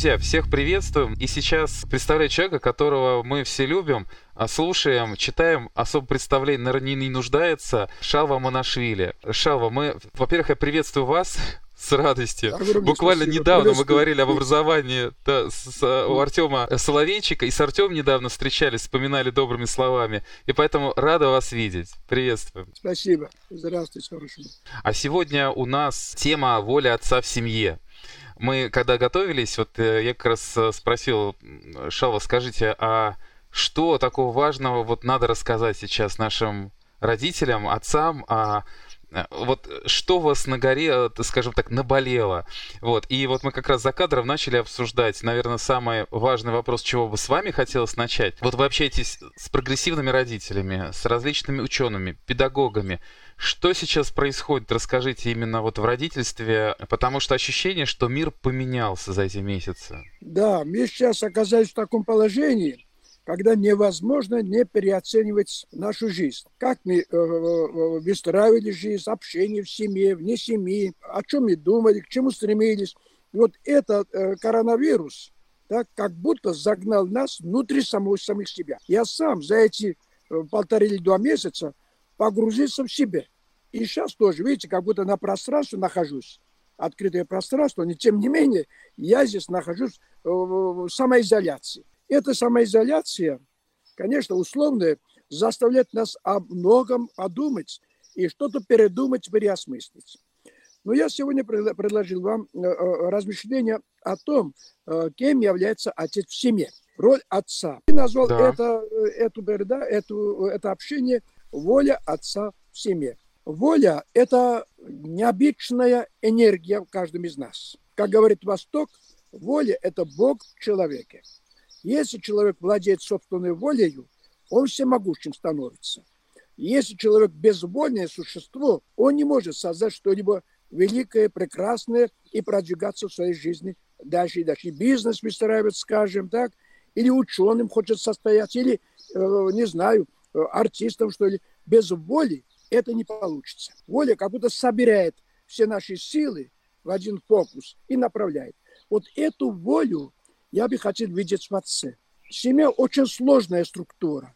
Друзья, всех приветствуем. И сейчас представляю человека, которого мы все любим, а слушаем, читаем, особо представление, наверное, не нуждается. Шалва Монашвили. Шалва, мы, во-первых, я приветствую вас. С радостью. Огромное Буквально спасибо. недавно мы говорили об образовании да, с, с, у Артема Соловейчика, и с Артемом недавно встречались, вспоминали добрыми словами. И поэтому рада вас видеть. Приветствуем. Спасибо. Здравствуйте, хорошо. А сегодня у нас тема «Воля отца в семье». Мы, когда готовились, вот э, я как раз э, спросил, Шалва, скажите, а что такого важного вот надо рассказать сейчас нашим родителям, отцам, а Э, вот что вас на горе, э, скажем так, наболело? Вот, и вот мы как раз за кадром начали обсуждать, наверное, самый важный вопрос, чего бы с вами хотелось начать. Вот вы общаетесь с прогрессивными родителями, с различными учеными, педагогами. Что сейчас происходит? Расскажите именно вот в родительстве, потому что ощущение, что мир поменялся за эти месяцы. Да, мы сейчас оказались в таком положении, когда невозможно не переоценивать нашу жизнь. Как мы э, э, э, выстраивали жизнь, общение в семье, вне семьи, о чем мы думали, к чему стремились. Вот этот коронавирус так, как будто загнал нас внутри самого, самих себя. Я сам за эти полтора или два месяца погрузился в себя. И сейчас тоже, видите, как будто на пространстве нахожусь открытое пространство, но тем не менее я здесь нахожусь в самоизоляции. Эта самоизоляция, конечно, условная, заставляет нас о многом подумать и что-то передумать, переосмыслить. Но я сегодня предложил вам э, э, размышления о том, э, кем является отец в семье. Роль отца. И назвал да. это, эту, да, эту, это общение «воля отца в семье». Воля – это необычная энергия в каждом из нас. Как говорит Восток, воля – это Бог в человеке. Если человек владеет собственной волей, он всемогущим становится. Если человек безвольное существо, он не может создать что-либо великое, прекрасное и продвигаться в своей жизни дальше и дальше. И бизнес выстраивать, скажем так, или ученым хочет состоять, или, э, не знаю, артистом, что ли. Без воли это не получится. Воля как будто собирает все наши силы в один фокус и направляет. Вот эту волю я бы хотел видеть в отце. Семья очень сложная структура.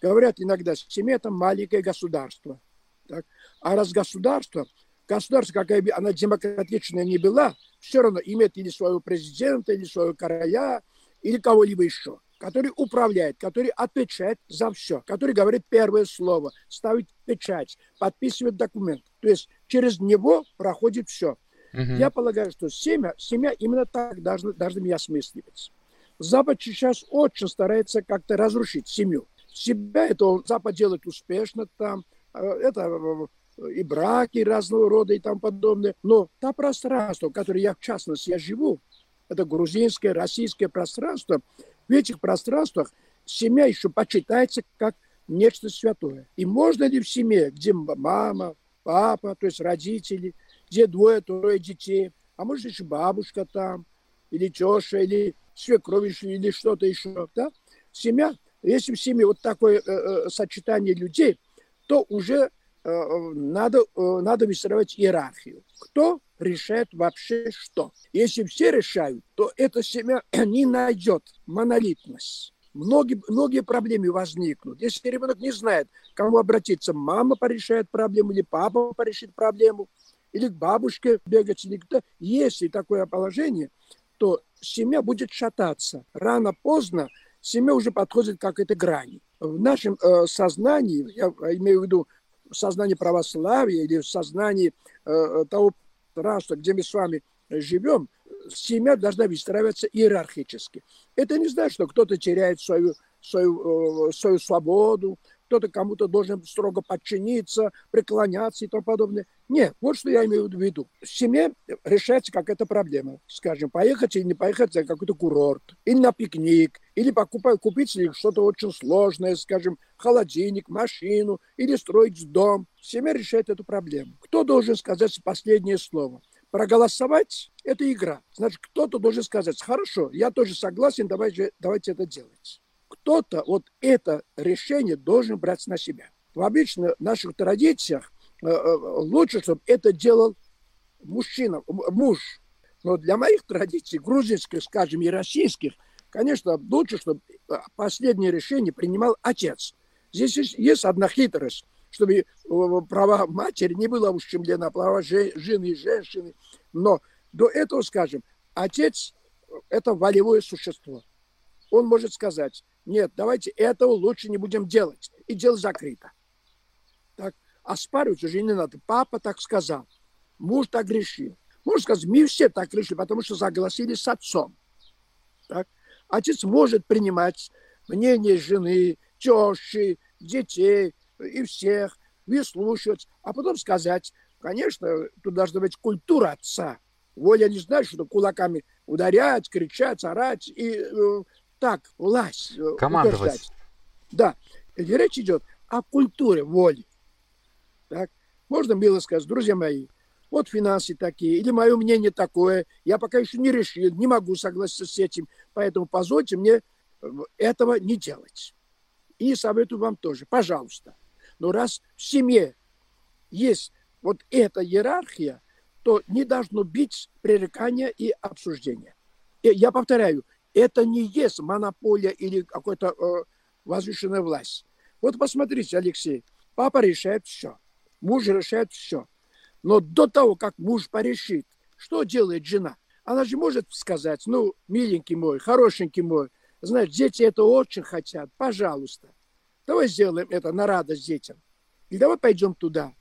Говорят иногда, семья – это маленькое государство. Так? А раз государство, государство, какая бы она демократичная не была, все равно имеет или своего президента, или своего короля, или кого-либо еще, который управляет, который отвечает за все, который говорит первое слово, ставит печать, подписывает документ. То есть через него проходит все. Угу. Я полагаю, что семья, семья именно так должна, должна меня осмысливаться. Запад сейчас очень старается как-то разрушить семью. Себя это он, Запад делает успешно там, э, это э, и браки разного рода и тому подобное. Но то пространство, которое я, в частности, я живу, это грузинское, российское пространство, в этих пространствах семья еще почитается как нечто святое. И можно ли в семье, где мама, папа, то есть родители – где двое, трое детей, а может еще бабушка там, или теша, или свекровь, или что-то еще, да? Семья, если в семье вот такое э, э, сочетание людей, то уже э, надо, э, надо выстраивать иерархию. Кто решает вообще что? Если все решают, то эта семья не найдет монолитность. Многие, многие проблемы возникнут. Если ребенок не знает, к кому обратиться, мама порешает проблему или папа порешит проблему, или к бабушке бегать, или кто. Если такое положение, то семья будет шататься. Рано-поздно семья уже подходит к какой-то грани. В нашем э, сознании, я имею в виду в сознании православия или в сознании э, того пространства, где мы с вами живем, семья должна выстраиваться иерархически. Это не значит, что кто-то теряет свою, свою, э, свою свободу, кто-то кому-то должен строго подчиниться, преклоняться и тому подобное. Нет, вот что я имею в виду. В семье решается какая-то проблема. Скажем, поехать или не поехать за какой-то курорт, или на пикник, или покупать, купить что-то очень сложное, скажем, холодильник, машину, или строить дом. Семья решает эту проблему. Кто должен сказать последнее слово? Проголосовать – это игра. Значит, кто-то должен сказать, хорошо, я тоже согласен, давайте, давайте это делать кто-то вот это решение должен брать на себя. В обычных наших традициях э, э, лучше, чтобы это делал мужчина, муж. Но для моих традиций, грузинских, скажем, и российских, конечно, лучше, чтобы последнее решение принимал отец. Здесь есть одна хитрость, чтобы права матери не было ущемлено, права жены и женщины. Но до этого, скажем, отец – это волевое существо. Он может сказать, нет, давайте этого лучше не будем делать. И дело закрыто. Так? Оспаривать уже не надо. Папа так сказал. Муж так решил. Можно сказать, мы все так решили, потому что согласились с отцом. Так? Отец может принимать мнение жены, тещи, детей и всех, выслушивать, а потом сказать, конечно, тут должна быть культура отца. Воля не знает, что кулаками ударять, кричать, орать и э, так власть э, Командовать. Да. И речь идет о культуре воли. Так? Можно мило сказать, друзья мои, вот финансы такие, или мое мнение такое, я пока еще не решил, не могу согласиться с этим, поэтому позвольте мне э, этого не делать. И советую вам тоже, пожалуйста. Но раз в семье есть вот эта иерархия, то не должно быть пререкания и обсуждения. И я повторяю, это не есть монополия или какая-то э, возвышенная власть. Вот посмотрите, Алексей, папа решает все, муж решает все. Но до того, как муж порешит, что делает жена? Она же может сказать, ну, миленький мой, хорошенький мой, знаешь, дети это очень хотят, пожалуйста. Давай сделаем это на радость детям. И давай пойдем туда.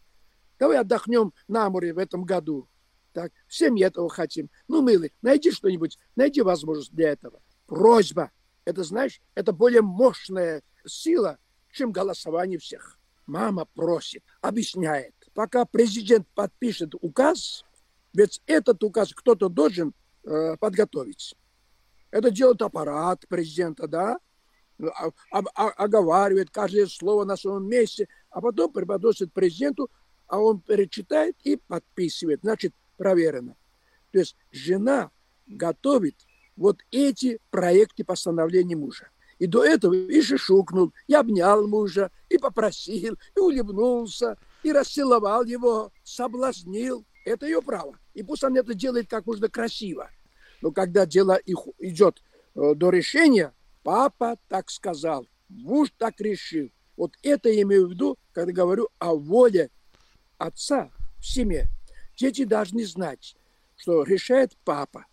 Давай отдохнем на море в этом году. Так, все мы этого хотим. Ну, милый, найди что-нибудь, найди возможность для этого. Просьба. Это, знаешь, это более мощная сила, чем голосование всех. Мама просит, объясняет. Пока президент подпишет указ, ведь этот указ кто-то должен э, подготовить. Это делает аппарат президента, да, а, а, а, оговаривает каждое слово на своем месте, а потом преподносит президенту, а он перечитает и подписывает. Значит, проверено. То есть жена готовит вот эти проекты постановления мужа. И до этого и шишукнул, и обнял мужа, и попросил, и улыбнулся, и расцеловал его, соблазнил. Это ее право. И пусть она это делает как можно красиво. Но когда дело идет э, до решения, папа так сказал, муж так решил. Вот это я имею в виду, когда говорю о воле отца в семье. Дети должны знать, что решает папа.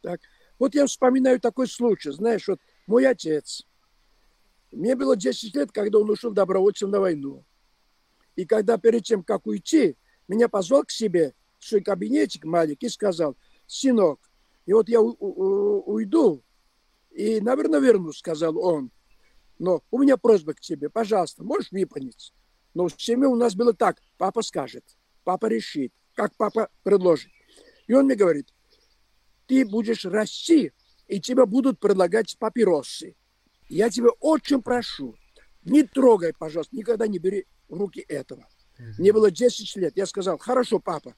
Так. Вот я вспоминаю такой случай. Знаешь, вот мой отец, мне было 10 лет, когда он ушел добровольцем на войну. И когда перед тем, как уйти, меня позвал к себе в свой кабинетик маленький и сказал, сынок, и вот я уйду, и, наверное, вернусь, сказал он. Но у меня просьба к тебе, пожалуйста, можешь выполнить? Но в семье у нас было так, папа скажет, папа решит как папа предложит. И он мне говорит, ты будешь расти, и тебе будут предлагать папиросы. Я тебя очень прошу, не трогай, пожалуйста, никогда не бери в руки этого. Мне было 10 лет. Я сказал, хорошо, папа.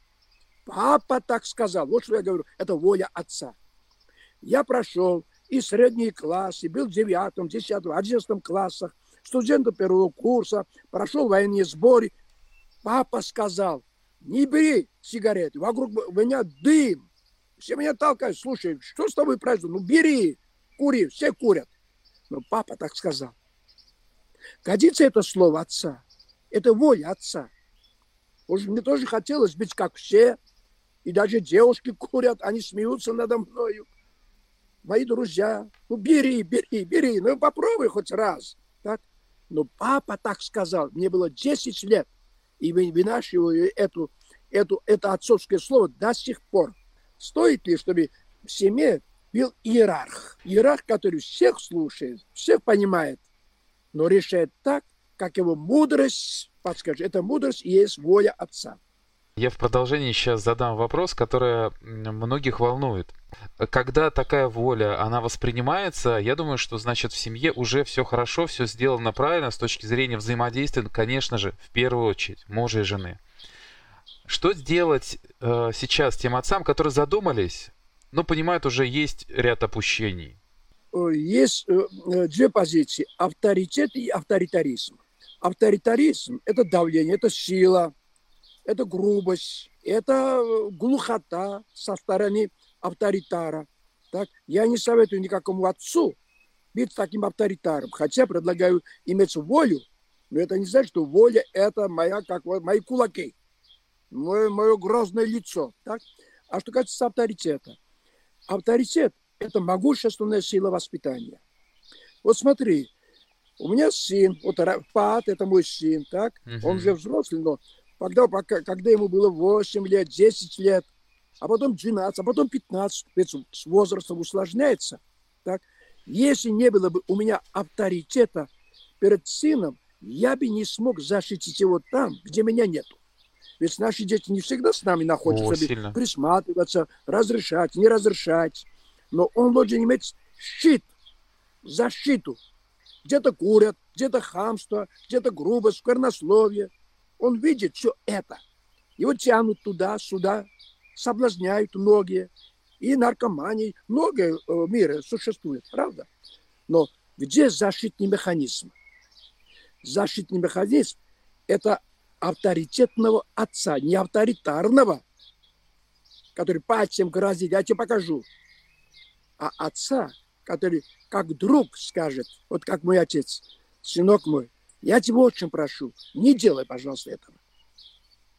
Папа так сказал. Вот что я говорю, это воля отца. Я прошел и средний класс, и был в девятом, десятом, одиннадцатом классах, студентом первого курса, прошел военные сборы. Папа сказал, не бери сигареты, вокруг меня дым. Все меня толкают, слушай, что с тобой произошло? Ну, бери, кури, все курят. Но папа так сказал. Годится это слово отца. Это воля отца. Уж мне тоже хотелось быть как все. И даже девушки курят, они смеются надо мною. Мои друзья, ну бери, бери, бери, ну попробуй хоть раз. Так? Но папа так сказал, мне было 10 лет и вынашиваю эту, эту, это отцовское слово до сих пор. Стоит ли, чтобы в семье был иерарх? Иерарх, который всех слушает, всех понимает, но решает так, как его мудрость подскажет. Это мудрость и есть воля отца. Я в продолжении сейчас задам вопрос, который многих волнует. Когда такая воля, она воспринимается, я думаю, что значит в семье уже все хорошо, все сделано правильно с точки зрения взаимодействия, конечно же, в первую очередь, мужа и жены. Что сделать э, сейчас тем отцам, которые задумались, но понимают, уже есть ряд опущений? Есть э, э, две позиции. Авторитет и авторитаризм. Авторитаризм – это давление, это сила – это грубость, это глухота со стороны авторитара. Так? Я не советую никакому отцу быть таким авторитаром, хотя предлагаю иметь волю, но это не значит, что воля – это моя, как мои кулаки, мое, мое грозное лицо. Так? А что касается авторитета? Авторитет – это могущественная сила воспитания. Вот смотри, у меня сын, вот Пат, это мой сын, так? Угу. Он уже взрослый, но когда, когда ему было 8 лет, 10 лет, а потом 12, а потом 15, ведь с возрастом усложняется, так? Если не было бы у меня авторитета перед сыном, я бы не смог защитить его там, где меня нету. Ведь наши дети не всегда с нами находятся, О, присматриваться, разрешать, не разрешать. Но он должен иметь щит, защиту. Где-то курят, где-то хамство, где-то грубость, сквернословие. Он видит все это. Его тянут туда, сюда, соблазняют многие. И наркомании, многое в мире существует, правда? Но где защитный механизм? Защитный механизм – это авторитетного отца, не авторитарного, который пальцем грозит, я тебе покажу, а отца, который как друг скажет, вот как мой отец, сынок мой, я тебя очень прошу, не делай, пожалуйста, этого.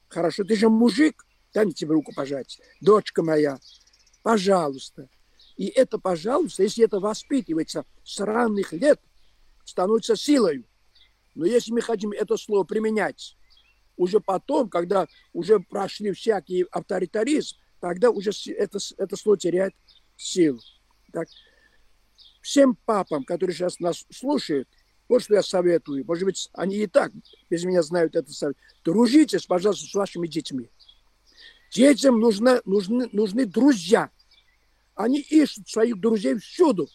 Хорошо, ты же мужик, дай мне тебе руку пожать. Дочка моя, пожалуйста. И это, пожалуйста, если это воспитывается с ранних лет, становится силой. Но если мы хотим это слово применять уже потом, когда уже прошли всякие авторитаризм, тогда уже это, это слово теряет силу. Так. Всем папам, которые сейчас нас слушают, вот что я советую. Может быть, они и так без меня знают это совет. Дружите, пожалуйста, с вашими детьми. Детям нужны, нужны, нужны друзья. Они ищут своих друзей всюду.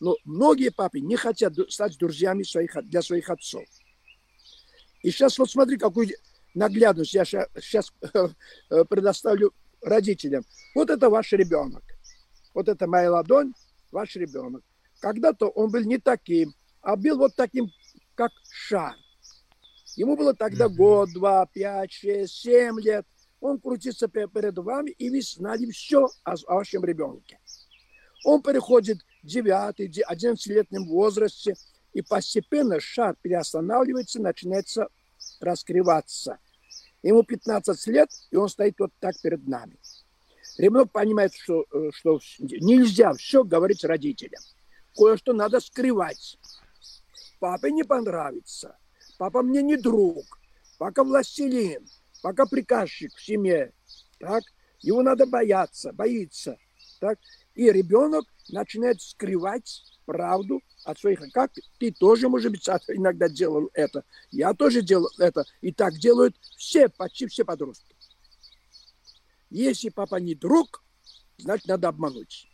Но многие папы не хотят стать друзьями своих, для своих отцов. И сейчас вот смотри, какую наглядность я сейчас э, предоставлю родителям. Вот это ваш ребенок. Вот это моя ладонь, ваш ребенок. Когда-то он был не таким, а был вот таким, как шар. Ему было тогда год, два, пять, шесть, семь лет. Он крутится перед вами, и вы знали все о, вашем ребенке. Он переходит в девятый, одиннадцатилетнем возрасте, и постепенно шар переостанавливается, начинается раскрываться. Ему 15 лет, и он стоит вот так перед нами. Ребенок понимает, что, э, что нельзя все говорить родителям. Кое-что надо скрывать. Папе не понравится. Папа мне не друг. Папа властелин. Папа приказчик в семье. Так? Его надо бояться, боится. Так? И ребенок начинает скрывать правду от своих. Как ты тоже, может быть, иногда делал это. Я тоже делал это. И так делают все, почти все подростки. Если папа не друг, значит, надо обмануть.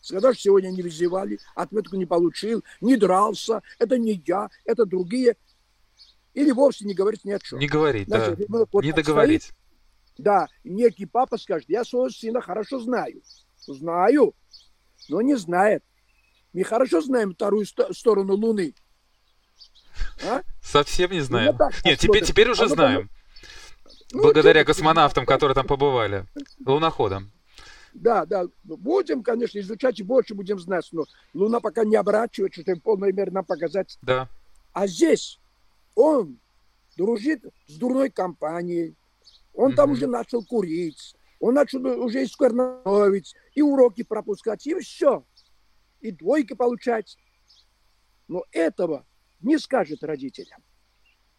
Сказал, что сегодня не вызывали, отметку не получил, не дрался, это не я, это другие. Или вовсе не говорить ни о чем. Не говорить, значит, да. Вот не договорить. Стоит, да, некий папа скажет, я своего сына хорошо знаю. Знаю, но не знает. Мы хорошо знаем вторую сторону Луны. А? Совсем не знаем. Ну, Нет, теперь, теперь уже а знаем. Ну, Благодаря космонавтам, которые там побывали, луноходам. Да, да, будем, конечно, изучать и больше будем знать, но Луна пока не оборачивается, чтобы в полной мере нам показать. Да. А здесь он дружит с дурной компанией, он mm там уже начал курить, он начал уже и скверновить, и уроки пропускать, и все и двойки получать. Но этого не скажет родителям.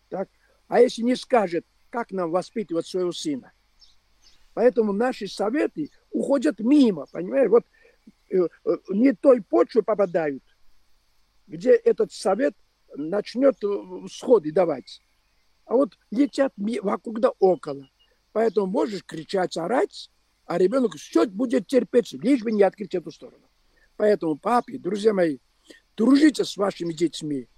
Так? А если не скажет, как нам воспитывать своего сына? Поэтому наши советы уходят мимо, понимаешь? Вот э, э, не той почвы попадают, где этот совет начнет э, сходы давать. А вот летят вокруг да около. Поэтому можешь кричать, орать, а ребенок все будет терпеть, лишь бы не открыть эту сторону. Поэтому, папе, друзья мои, дружите с вашими детьми.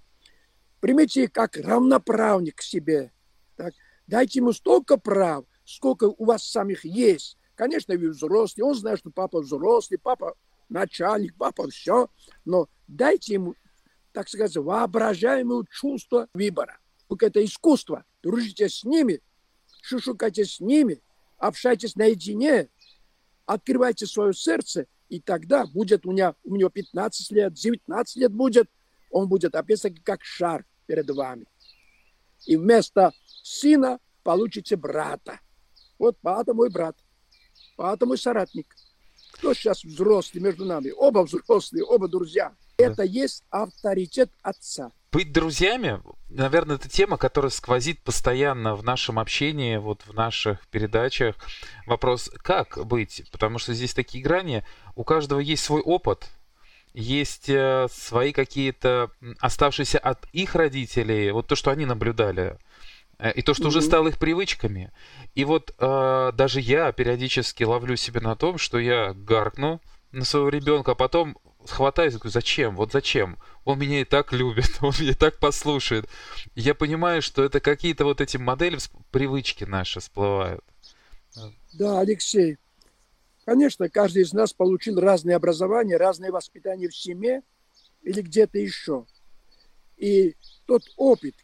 Примите их как равноправник к себе. Так? Дайте ему столько прав, сколько у вас самих есть. Конечно, вы взрослый, он знает, что папа взрослый, папа начальник, папа все, но дайте ему, так сказать, воображаемое чувство выбора. Это искусство. Дружите с ними, шушукайте с ними, общайтесь наедине, открывайте свое сердце, и тогда будет у меня, у него 15 лет, 19 лет будет, он будет описан как шар перед вами. И вместо сына получите брата. Вот Паата мой брат, Паата мой соратник. Кто сейчас взрослый между нами? Оба взрослые, оба друзья. Это есть авторитет отца. Быть друзьями, наверное, это тема, которая сквозит постоянно в нашем общении, вот в наших передачах. Вопрос, как быть? Потому что здесь такие грани, у каждого есть свой опыт, есть э, свои какие-то оставшиеся от их родителей, вот то, что они наблюдали, э, и то, что mm-hmm. уже стало их привычками. И вот э, даже я периодически ловлю себя на том, что я гаркну на своего ребенка, а потом хватаюсь говорю, зачем? Вот зачем? Он меня и так любит, он меня и так послушает. я понимаю, что это какие-то вот эти модели, привычки наши всплывают. Да, Алексей. Конечно, каждый из нас получил разное образование, разное воспитание в семье или где-то еще. И тот опыт,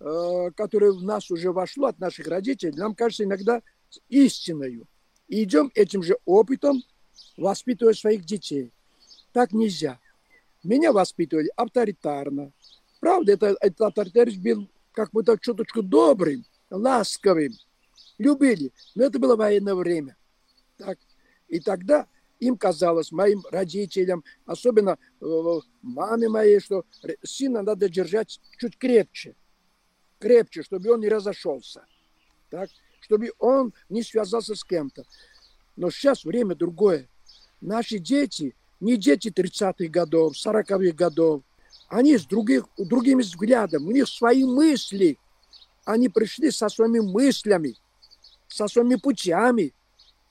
э, который в нас уже вошло от наших родителей, нам кажется иногда истиною. И идем этим же опытом, воспитывая своих детей. Так нельзя. Меня воспитывали авторитарно. Правда, это, этот авторитаризм был как будто чуточку добрым, ласковым. Любили. Но это было военное время. Так. И тогда им казалось, моим родителям, особенно э, маме моей, что сына надо держать чуть крепче. Крепче, чтобы он не разошелся. Так? Чтобы он не связался с кем-то. Но сейчас время другое. Наши дети – не дети 30-х годов, 40-х годов. Они с других, другими взглядами, у них свои мысли. Они пришли со своими мыслями, со своими путями.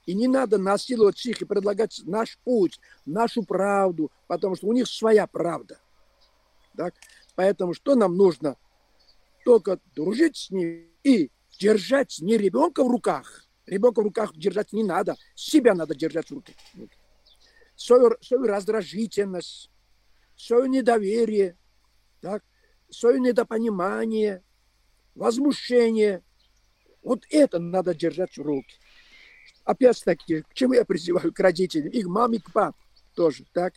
И не надо насиловать их и предлагать наш путь, нашу правду, потому что у них своя правда. Так? Поэтому что нам нужно? Только дружить с ним и держать не ребенка в руках. Ребенка в руках держать не надо, себя надо держать в руках свою, свою раздражительность, свое недоверие, так, свое недопонимание, возмущение. Вот это надо держать в руки. Опять-таки, к чему я призываю к родителям, их мам и к пап тоже, так?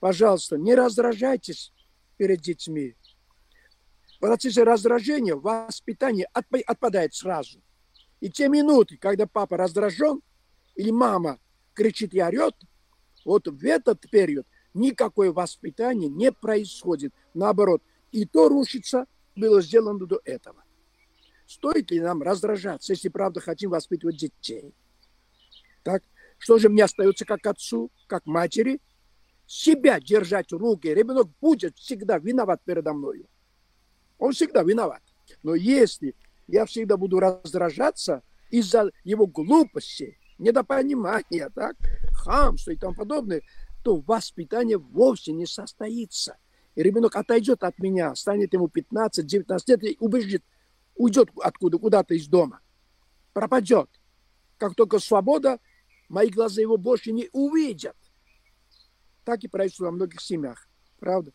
Пожалуйста, не раздражайтесь перед детьми. В процессе раздражения воспитание отпадает сразу. И те минуты, когда папа раздражен или мама кричит и орет, вот в этот период никакое воспитание не происходит. Наоборот, и то рушится, было сделано до этого. Стоит ли нам раздражаться, если правда хотим воспитывать детей? Так, что же мне остается как отцу, как матери? Себя держать в руки. Ребенок будет всегда виноват передо мною. Он всегда виноват. Но если я всегда буду раздражаться из-за его глупости, недопонимания, так, хамство и тому подобное, то воспитание вовсе не состоится. И ребенок отойдет от меня, станет ему 15-19 лет и убежит, уйдет откуда, куда-то из дома. Пропадет. Как только свобода, мои глаза его больше не увидят. Так и происходит во многих семьях. Правда?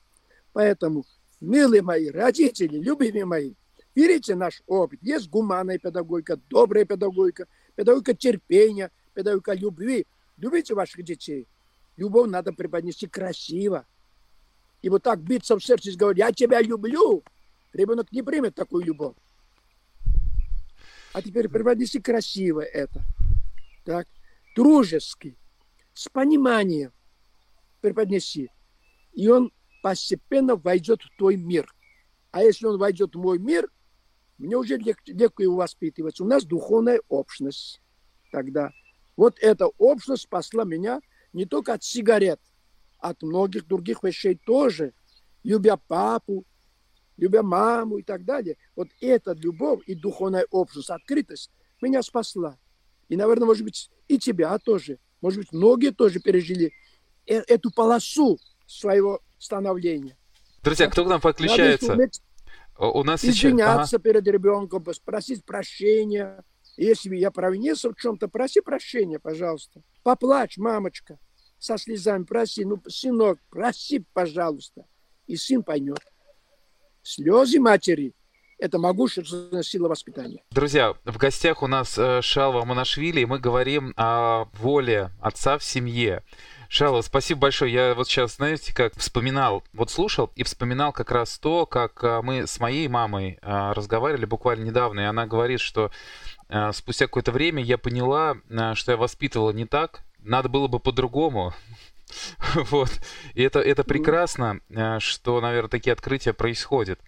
Поэтому, милые мои родители, любимые мои, берите наш опыт. Есть гуманная педагогика, добрая педагогика, педагогика терпения, педагогика любви. Любите ваших детей. Любовь надо преподнести красиво. И вот так биться в сердце и говорить, я тебя люблю. Ребенок не примет такую любовь. А теперь преподнести красиво это. Так, дружески, с пониманием преподнеси. И он постепенно войдет в твой мир. А если он войдет в мой мир, мне уже легко его воспитывать. У нас духовная общность тогда. Вот эта общность спасла меня не только от сигарет, от многих других вещей тоже, любя папу, любя маму и так далее. Вот эта любовь и духовная общность, открытость меня спасла. И, наверное, может быть, и тебя тоже. Может быть, многие тоже пережили э, эту полосу своего становления. Друзья, кто к нам подключается? У нас извиняться сейчас... ага. перед ребенком, спросить прощения, если я провинился в чем-то, проси прощения, пожалуйста. Поплачь, мамочка, со слезами проси. Ну, сынок, проси, пожалуйста. И сын поймет. Слезы матери Это могущественная сила воспитания. Друзья, в гостях у нас э, Шалва Монашвили, и мы говорим о воле отца в семье. Шалва, спасибо большое. Я вот сейчас, знаете, как вспоминал, вот слушал и вспоминал как раз то, как э, мы с моей мамой э, разговаривали буквально недавно, и она говорит, что спустя какое-то время я поняла, что я воспитывала не так, надо было бы по-другому. Вот. И это, это прекрасно, что, наверное, такие открытия происходят.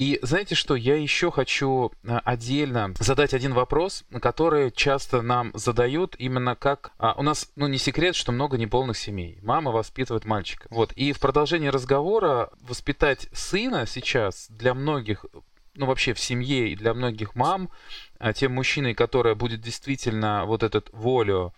И знаете что, я еще хочу э, отдельно задать один вопрос, который часто нам задают, именно как... А, у нас, ну, не секрет, что много неполных семей. Мама воспитывает мальчика. Вот. И в продолжении разговора воспитать сына сейчас для многих ну, вообще в семье и для многих мам, а, тем мужчиной, которая будет действительно вот этот волю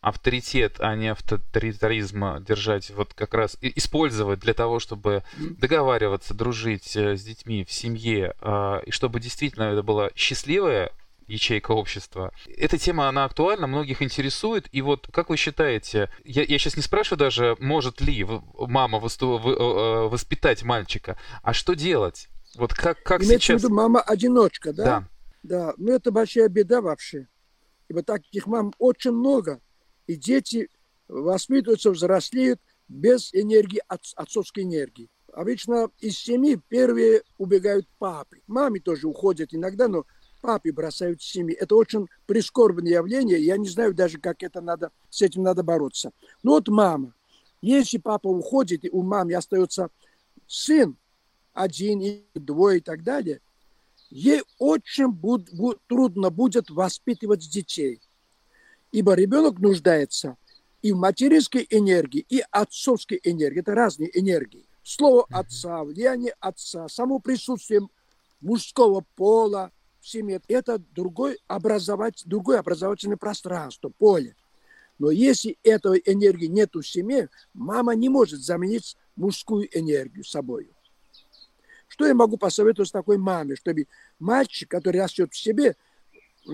авторитет, а не авторитаризм держать, вот как раз использовать для того, чтобы договариваться, дружить э, с детьми в семье, а, и чтобы действительно это была счастливая ячейка общества. Эта тема, она актуальна, многих интересует. И вот как вы считаете, я, я сейчас не спрашиваю даже, может ли мама э, э, воспитать мальчика, а что делать? Вот как, как Имеется сейчас... в виду мама-одиночка, да? Да. Да, ну это большая беда вообще. Ибо таких мам очень много и дети воспитываются, взрослеют без энергии, отцовской энергии. Обычно из семьи первые убегают папы. Маме тоже уходят иногда, но папы бросают семьи. Это очень прискорбное явление. Я не знаю даже, как это надо, с этим надо бороться. Ну вот мама. Если папа уходит, и у мамы остается сын, один и двое и так далее, ей очень буд, буд, трудно будет воспитывать детей. Ибо ребенок нуждается и в материнской энергии, и отцовской энергии. Это разные энергии. Слово отца, влияние отца, само присутствие мужского пола в семье – это другой образовать, другое образовательное пространство, поле. Но если этой энергии нет в семье, мама не может заменить мужскую энергию собой. Что я могу посоветовать такой маме, чтобы мальчик, который растет в себе –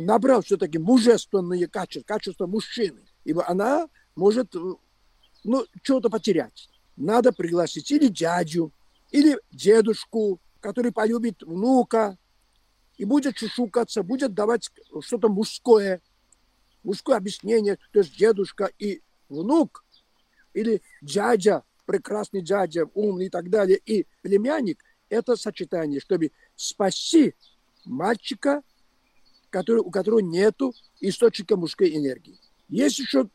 набрал все-таки мужественные качества, качества мужчины. Ибо она может ну, что-то потерять. Надо пригласить или дядю, или дедушку, который полюбит внука и будет шушукаться, будет давать что-то мужское, мужское объяснение, то есть дедушка и внук, или дядя, прекрасный дядя, умный и так далее, и племянник, это сочетание, чтобы спасти мальчика который, у которого нет источника мужской энергии. Есть еще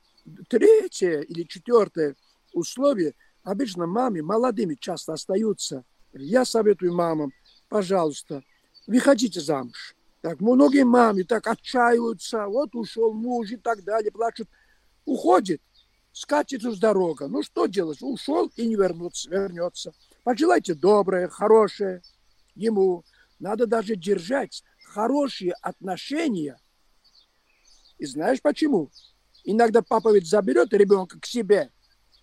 третье или четвертое условие. Обычно мамы молодыми часто остаются. Я советую мамам, пожалуйста, выходите замуж. Так многие мамы так отчаиваются, вот ушел муж и так далее, плачут. Уходит, скатится с дорога. Ну что делать? Ушел и не вернется, вернется. Пожелайте доброе, хорошее ему. Надо даже держать хорошие отношения. И знаешь почему? Иногда папа ведь заберет ребенка к себе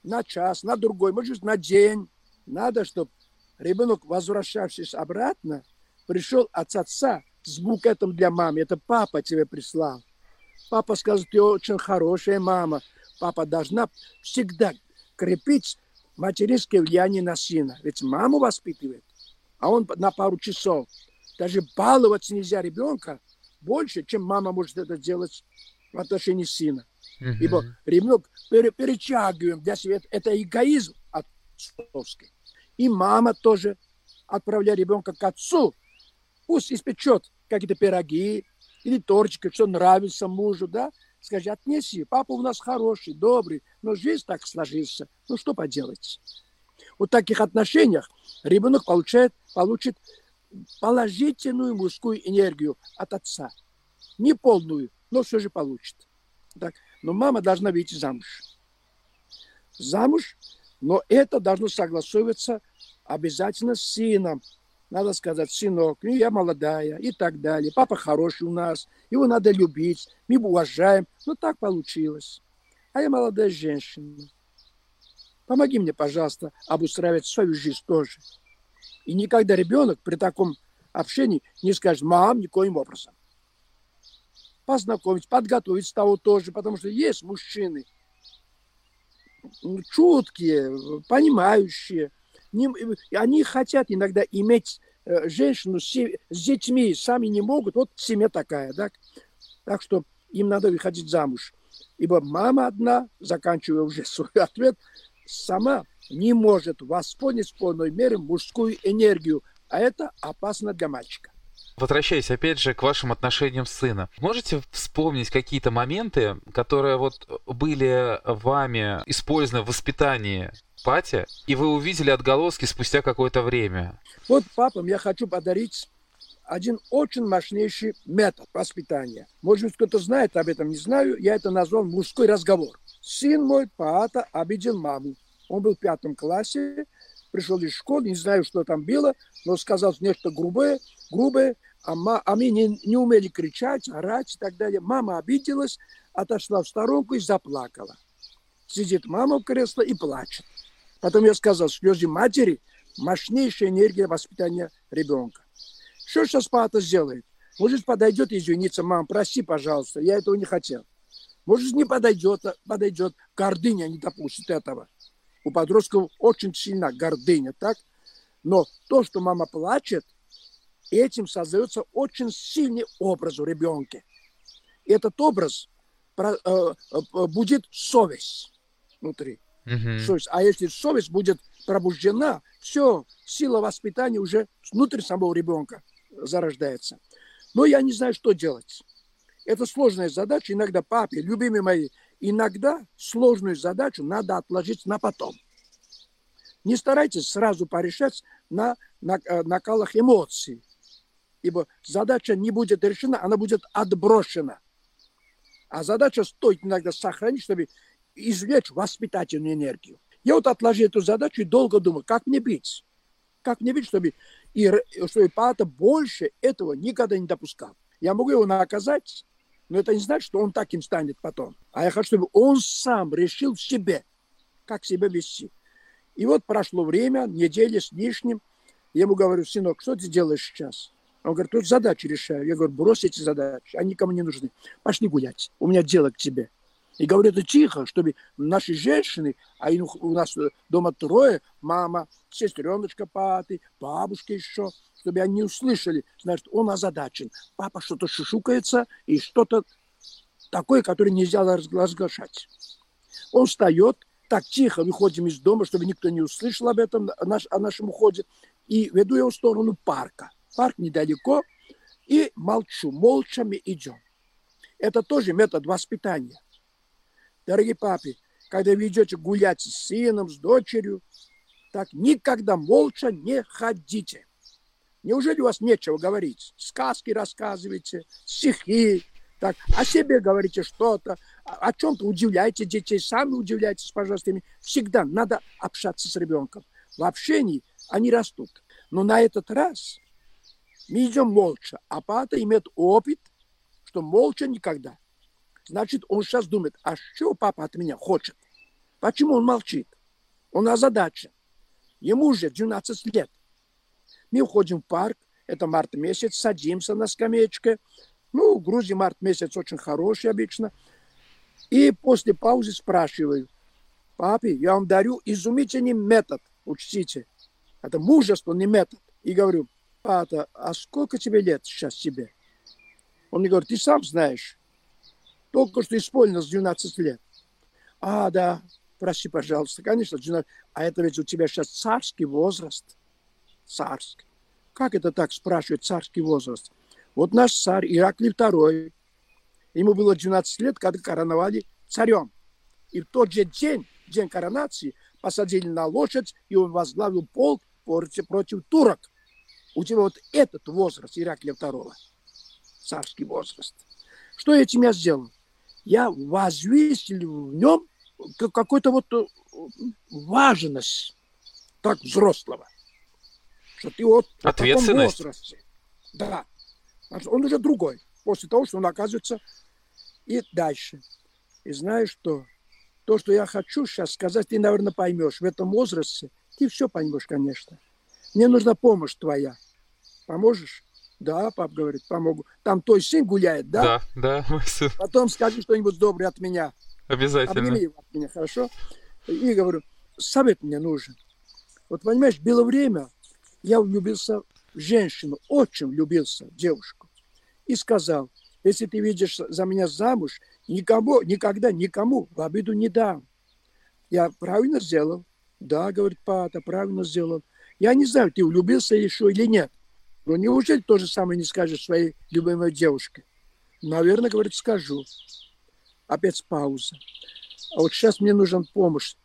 на час, на другой, может, на день. Надо, чтобы ребенок, возвращавшись обратно, пришел от отца с букетом для мамы. Это папа тебе прислал. Папа сказал, ты очень хорошая мама. Папа должна всегда крепить материнское влияние на сына. Ведь маму воспитывает, а он на пару часов. Даже баловать нельзя ребенка больше, чем мама может это делать в отношении сына. Uh-huh. Ибо ребенок пере, перечагиваем для себя. Это эгоизм отцовский. И мама тоже, отправляя ребенка к отцу, пусть испечет какие-то пироги или тортики, что нравится мужу, да, скажи, отнеси, папа у нас хороший, добрый, но жизнь так сложится, ну что поделать. Вот в таких отношениях ребенок получает, получит положительную мужскую энергию от отца. Не полную, но все же получит. Так. Но мама должна выйти замуж. Замуж, но это должно согласовываться обязательно с сыном. Надо сказать, сынок, ну, я молодая и так далее. Папа хороший у нас, его надо любить, мы его уважаем. Ну так получилось. А я молодая женщина. Помоги мне, пожалуйста, обустраивать свою жизнь тоже. И никогда ребенок при таком общении не скажет «мам» никоим образом. Познакомить, подготовить того тоже, потому что есть мужчины чуткие, понимающие. Они хотят иногда иметь э, женщину с, детьми сами не могут, вот семья такая, да? Так что им надо выходить замуж. Ибо мама одна, заканчивая уже свой ответ, сама не может восполнить в полной мере мужскую энергию, а это опасно для мальчика. Возвращаясь опять же к вашим отношениям с сыном, можете вспомнить какие-то моменты, которые вот были вами использованы в воспитании Пати, и вы увидели отголоски спустя какое-то время? Вот папам я хочу подарить один очень мощнейший метод воспитания. Может быть, кто-то знает об этом, не знаю. Я это назвал мужской разговор. Сын мой, Паата, обидел маму. Он был в пятом классе, пришел из школы, не знаю, что там было, но сказал нечто грубое, грубое, а, ма, а мы не, не умели кричать, орать и так далее. Мама обиделась, отошла в сторонку и заплакала. Сидит мама в кресле и плачет. Потом я сказал, слезы матери – мощнейшая энергия воспитания ребенка. Что сейчас папа сделает? Может, подойдет и извинится, мам, прости, пожалуйста, я этого не хотел. Может, не подойдет, подойдет, гордыня не допустит этого. У подростков очень сильна гордыня, так? Но то, что мама плачет, этим создается очень сильный образ у ребенка. Этот образ э, э, будет совесть внутри. Uh-huh. Совесть. А если совесть будет пробуждена, все, сила воспитания уже внутри самого ребенка зарождается. Но я не знаю, что делать. Это сложная задача. Иногда папе, любимые мои, иногда сложную задачу надо отложить на потом. Не старайтесь сразу порешать на, на э, накалах эмоций, ибо задача не будет решена, она будет отброшена. А задача стоит иногда сохранить, чтобы извлечь воспитательную энергию. Я вот отложил эту задачу и долго думал, как мне быть? Как мне быть, чтобы, и, чтобы Пата больше этого никогда не допускал? Я могу его наказать, но это не значит, что он таким станет потом. А я хочу, чтобы он сам решил в себе, как себя вести. И вот прошло время, неделя с лишним. Я ему говорю, сынок, что ты делаешь сейчас? Он говорит, тут задачи решаю. Я говорю, брось эти задачи, они никому не нужны. Пошли гулять, у меня дело к тебе. И говорю это тихо, чтобы наши женщины, а у нас дома трое, мама, сестреночка паты, бабушка еще, чтобы они услышали, значит, он озадачен. Папа что-то шушукается и что-то такое, которое нельзя разглашать. Он встает, так тихо выходим из дома, чтобы никто не услышал об этом, о нашем уходе, и веду его в сторону парка. Парк недалеко, и молчу, молча мы идем. Это тоже метод воспитания. Дорогие папы, когда вы идете гулять с сыном, с дочерью, так никогда молча не ходите. Неужели у вас нечего говорить? Сказки рассказывайте, стихи, так, о себе говорите что-то, о чем-то удивляйте детей, сами удивляйтесь, пожалуйста, ими. Всегда надо общаться с ребенком. В общении они растут. Но на этот раз мы идем молча, а папа имеет опыт, что молча никогда. Значит, он сейчас думает, а что папа от меня хочет? Почему он молчит? Он озадачен. Ему уже 12 лет. Мы уходим в парк, это март месяц, садимся на скамеечке. Ну, в Грузии март месяц очень хороший обычно. И после паузы спрашиваю, папе, я вам дарю изумительный метод, учтите. Это мужество, не метод. И говорю, папа, а сколько тебе лет сейчас тебе? Он мне говорит, ты сам знаешь, только что исполнилось 12 лет. А, да, прости, пожалуйста, конечно, 12. А это ведь у тебя сейчас царский возраст. Царский. Как это так спрашивает царский возраст? Вот наш царь Ираклий II, ему было 12 лет, когда короновали царем. И в тот же день, день коронации, посадили на лошадь, и он возглавил полк против, против турок. У тебя вот этот возраст Ираклия II, царский возраст. Что этим я сделал? Я возвысил в нем какую-то вот э, важность так взрослого. Что ты вот в таком возрасте. Да. Он уже другой. После того, что он оказывается и дальше. И знаешь что? То, что я хочу сейчас сказать, ты, наверное, поймешь. В этом возрасте ты все поймешь, конечно. Мне нужна помощь твоя. Поможешь? Да, пап говорит, помогу. Там твой сын гуляет, да? Да, да, Потом скажи что-нибудь доброе от меня. Обязательно. Обними его от меня, хорошо? И говорю, совет мне нужен. Вот понимаешь, было время, я влюбился в женщину, очень влюбился в девушку. И сказал, если ты видишь за меня замуж, никому, никогда никому в обиду не дам. Я правильно сделал? Да, говорит Пата, правильно сделал. Я не знаю, ты влюбился еще или нет. Но неужели то же самое не скажешь своей любимой девушке? Наверное, говорит, скажу. Опять пауза. А вот сейчас мне нужен помощь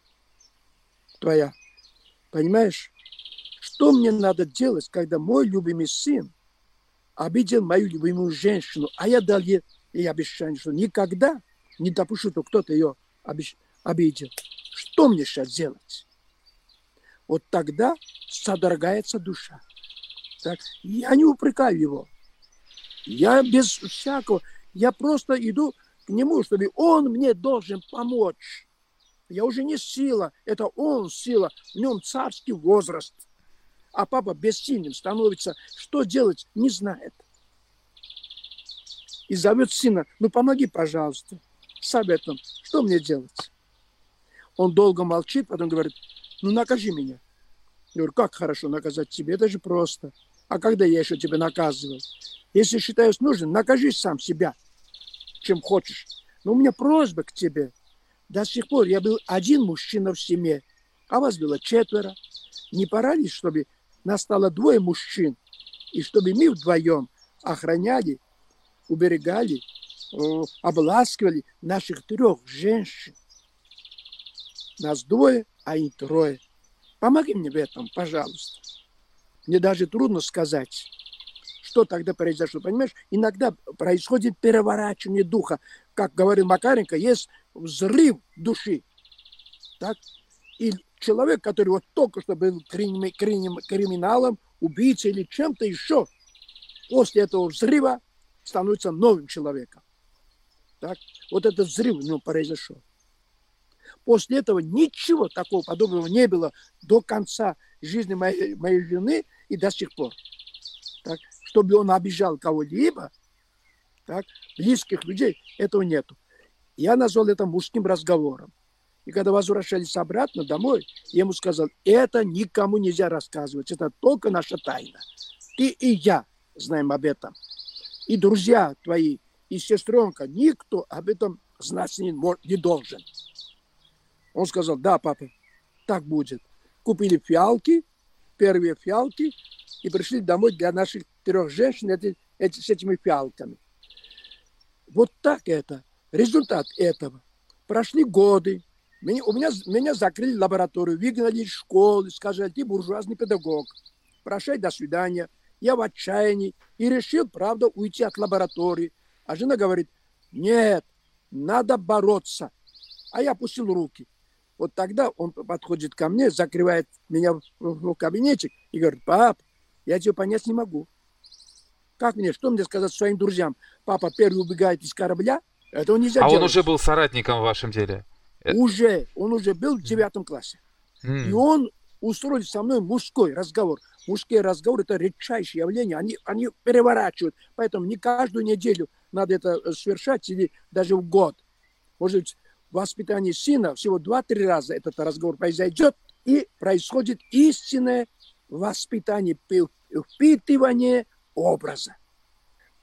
твоя. Понимаешь? Что мне надо делать, когда мой любимый сын обидел мою любимую женщину, а я дал ей, ей обещание, что никогда не допущу, что кто-то ее обидел. Что мне сейчас делать? Вот тогда содрогается душа. Так? Я не упрекаю его. Я без всякого, я просто иду к нему, чтобы он мне должен помочь. Я уже не сила, это он сила, в нем царский возраст. А папа бессильным становится, что делать, не знает. И зовет сына, ну помоги, пожалуйста, советом, что мне делать? Он долго молчит, потом говорит, ну накажи меня. Я говорю, как хорошо наказать тебе, это же просто. А когда я еще тебя наказывал? Если считаешь нужным, накажи сам себя, чем хочешь. Но у меня просьба к тебе. До сих пор я был один мужчина в семье, а вас было четверо. Не пора ли, чтобы настало двое мужчин, и чтобы мы вдвоем охраняли, уберегали, обласкивали наших трех женщин. Нас двое, а не трое. Помоги мне в этом, пожалуйста. Мне даже трудно сказать, что тогда произошло. Понимаешь, иногда происходит переворачивание духа. Как говорил Макаренко, есть взрыв души. Так? И человек, который вот только что был криминалом, убийцей или чем-то еще, после этого взрыва становится новым человеком. Так? Вот этот взрыв у него произошел. После этого ничего такого подобного не было до конца жизни моей, моей жены и до сих пор. Так, чтобы он обижал кого-либо, так, близких людей, этого нету. Я назвал это мужским разговором. И когда возвращались обратно домой, я ему сказал, это никому нельзя рассказывать, это только наша тайна. Ты и я знаем об этом. И друзья твои, и сестренка, никто об этом знать не, не должен. Он сказал, да, папа, так будет. Купили фиалки, первые фиалки, и пришли домой для наших трех женщин эти, эти, с этими фиалками. Вот так это. Результат этого. Прошли годы. Меня, у меня, меня закрыли лабораторию, выгнали из школы, сказали, ты буржуазный педагог. Прощай, до свидания. Я в отчаянии и решил, правда, уйти от лаборатории. А жена говорит, нет, надо бороться. А я опустил руки. Вот тогда он подходит ко мне, закрывает меня в, кабинетик и говорит, пап, я тебя понять не могу. Как мне, что мне сказать своим друзьям? Папа первый убегает из корабля, этого нельзя а делать. он уже был соратником в вашем деле? Э, уже, он уже был в девятом классе. Mm. И он устроил со мной мужской разговор. Мужские разговоры – это редчайшее явление, они, они переворачивают. Поэтому не каждую неделю надо это э, совершать или даже в год. Может быть, воспитании сына всего два-три раза этот разговор произойдет, и происходит истинное воспитание, впитывание образа.